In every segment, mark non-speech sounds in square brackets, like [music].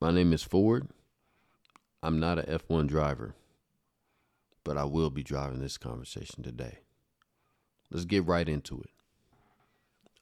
My name is Ford. I'm not a F1 driver, but I will be driving this conversation today. Let's get right into it.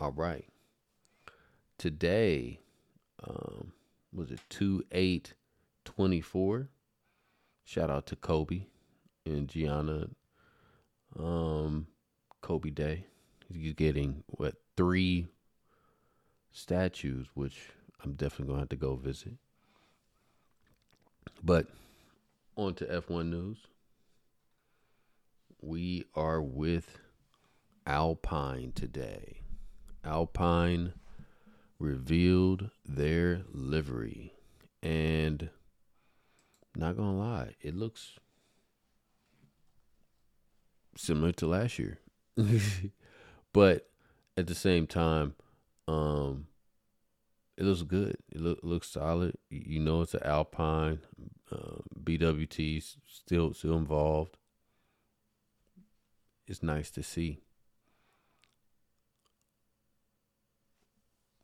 All right. Today, um, was it 2 8 24? Shout out to Kobe and Gianna. Um, Kobe Day. He's getting, what, three statues, which I'm definitely going to have to go visit. But on to F1 news. We are with Alpine today. Alpine revealed their livery. And not going to lie, it looks similar to last year. [laughs] but at the same time, um, it looks good. It look, looks solid. You know, it's an Alpine. Uh, BWT still still involved. It's nice to see.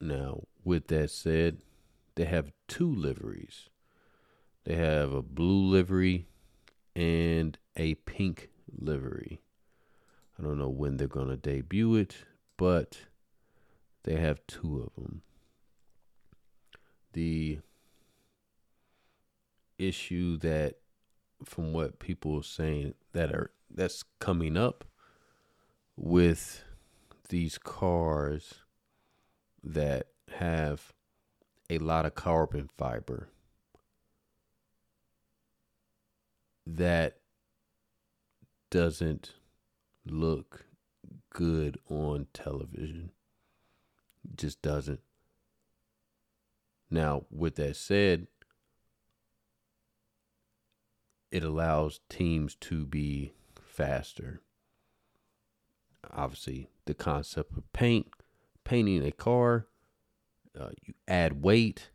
Now, with that said, they have two liveries. They have a blue livery and a pink livery. I don't know when they're going to debut it, but they have two of them. The issue that, from what people are saying, that are that's coming up with these cars that have a lot of carbon fiber that doesn't look good on television. Just doesn't. Now, with that said, it allows teams to be faster. Obviously, the concept of paint, painting a car, uh, you add weight,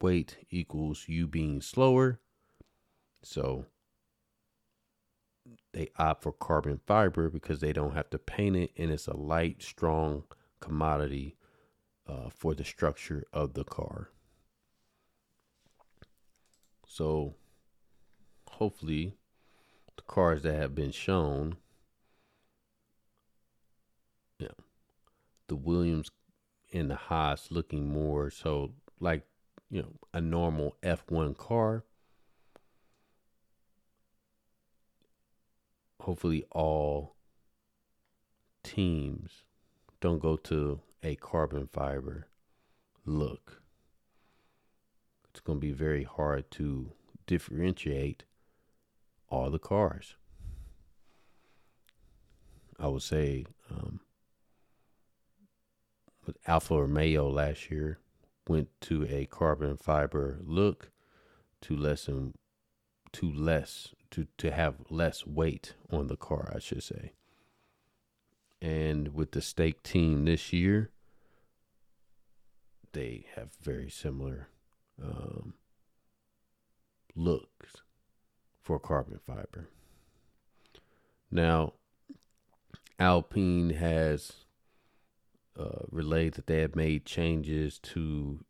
weight equals you being slower. So they opt for carbon fiber because they don't have to paint it and it's a light, strong commodity uh, for the structure of the car. So hopefully the cars that have been shown, yeah, the Williams and the Haas looking more so like you know a normal F1 car hopefully all teams don't go to a carbon fiber look. It's going to be very hard to differentiate all the cars. I would say um, with Alfa Romeo last year went to a carbon fiber look to lessen to less to to have less weight on the car, I should say. And with the stake team this year, they have very similar um, looks for carbon fiber. Now, Alpine has uh, relayed that they have made changes to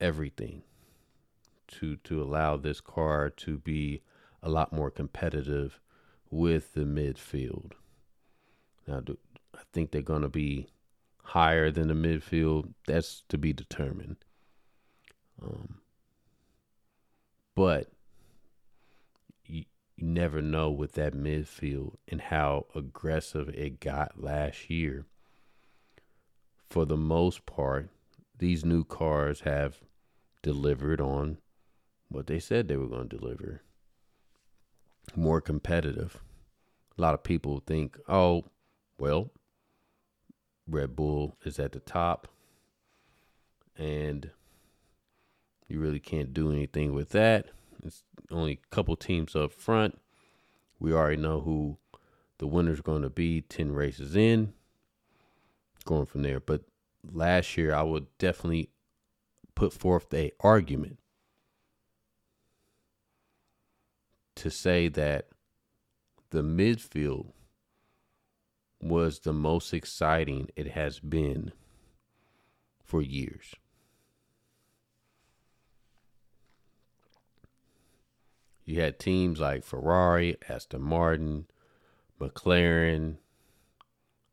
everything to to allow this car to be a lot more competitive with the midfield. Now, do, I think they're going to be higher than the midfield. That's to be determined. Um, but you, you never know with that midfield and how aggressive it got last year. For the most part, these new cars have delivered on what they said they were going to deliver. More competitive. A lot of people think, oh, well, Red Bull is at the top and you really can't do anything with that. It's only a couple teams up front. We already know who the winner's going to be 10 races in, going from there. But last year, I would definitely put forth a argument to say that the midfield was the most exciting it has been for years. You had teams like Ferrari, Aston Martin, McLaren,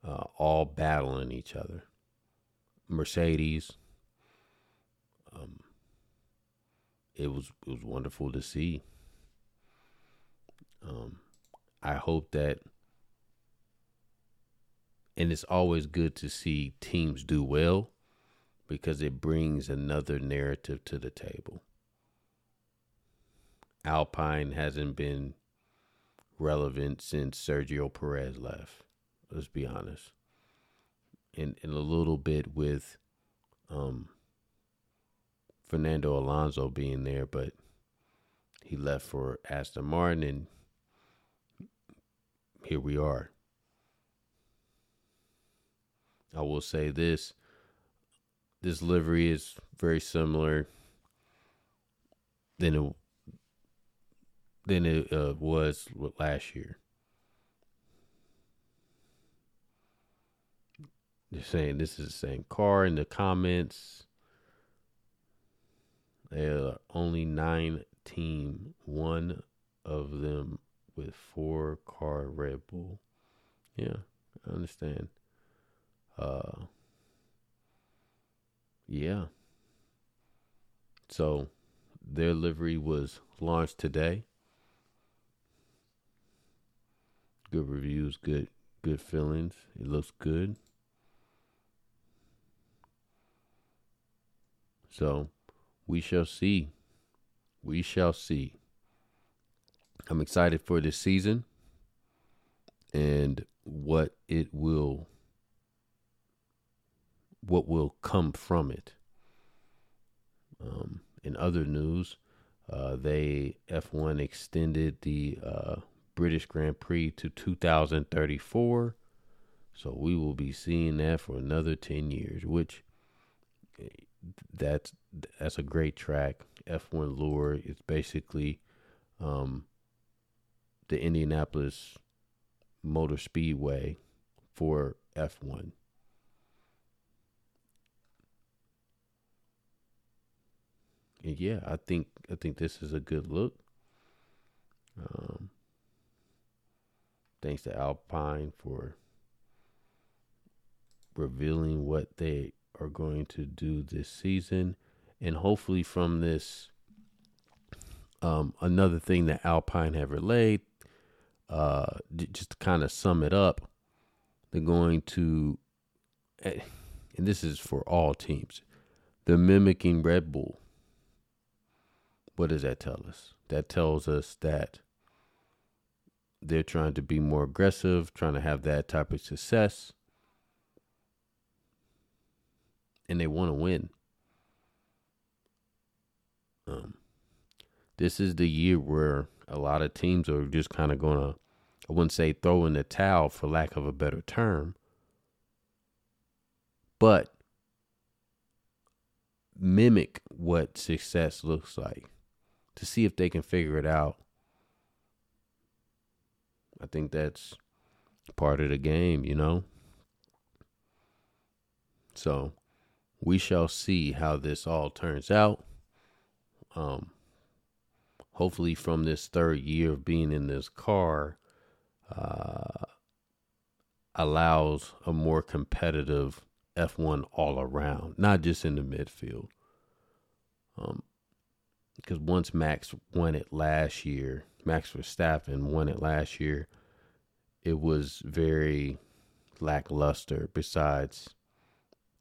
uh, all battling each other. Mercedes. Um, it was it was wonderful to see. Um, I hope that, and it's always good to see teams do well because it brings another narrative to the table. Alpine hasn't been relevant since Sergio Perez left. Let's be honest. And, and a little bit with um, Fernando Alonso being there, but he left for Aston Martin, and here we are. I will say this this livery is very similar than it than it uh, was last year. They're saying this is the same car in the comments. There are only nine team, one of them with four car Red Bull. Yeah, I understand. Uh yeah. So their livery was launched today. Good reviews, good good feelings. It looks good. So we shall see. We shall see. I'm excited for this season and what it will what will come from it. Um, in other news, uh, they F1 extended the uh, British Grand Prix to 2034, so we will be seeing that for another 10 years. Which eh, that's that's a great track. F1 lure is basically um, the Indianapolis Motor Speedway for F1. and yeah, I think I think this is a good look. Um, thanks to Alpine for revealing what they are going to do this season, and hopefully from this, um, another thing that Alpine have relayed, uh, just to kind of sum it up, they're going to, eh, and this is for all teams, they're mimicking Red Bull what does that tell us? That tells us that they're trying to be more aggressive, trying to have that type of success, and they want to win. Um, this is the year where a lot of teams are just kind of going to, I wouldn't say throw in the towel for lack of a better term, but mimic what success looks like to see if they can figure it out. I think that's part of the game, you know? So we shall see how this all turns out. Um, hopefully, from this third year of being in this car, uh, allows a more competitive F1 all around, not just in the midfield. Um, because once Max won it last year, Max Verstappen won it last year, it was very lackluster. Besides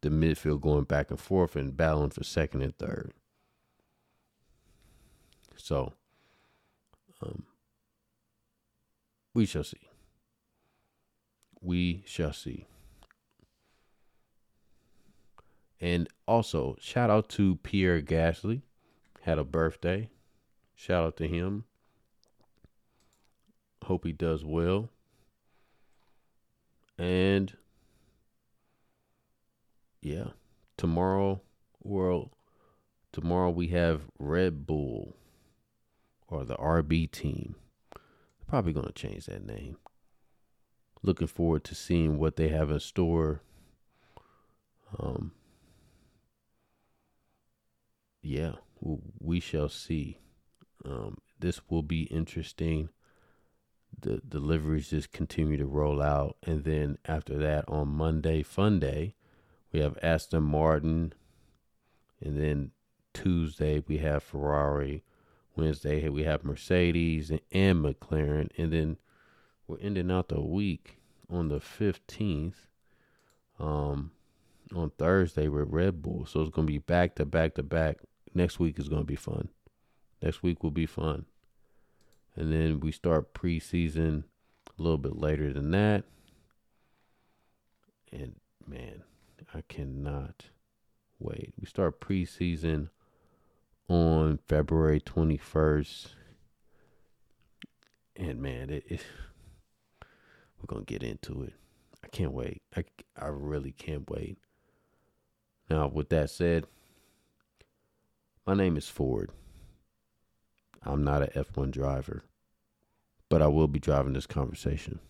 the midfield going back and forth and battling for second and third. So, um, we shall see. We shall see. And also, shout out to Pierre Gasly had a birthday. Shout out to him. Hope he does well. And yeah, tomorrow, world, tomorrow we have Red Bull or the RB team. Probably going to change that name. Looking forward to seeing what they have in store. Um, yeah we shall see. Um, this will be interesting. The deliveries just continue to roll out. And then after that, on Monday, Fun Day, we have Aston Martin. And then Tuesday, we have Ferrari. Wednesday, we have Mercedes and, and McLaren. And then we're ending out the week on the 15th. Um, on Thursday with Red Bull. So it's going to be back to back to back. Next week is going to be fun. Next week will be fun. And then we start preseason a little bit later than that. And man, I cannot wait. We start preseason on February 21st. And man, it, it we're going to get into it. I can't wait. I, I really can't wait. Now, with that said, my name is Ford. I'm not an F1 driver, but I will be driving this conversation.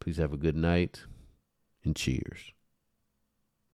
Please have a good night and cheers.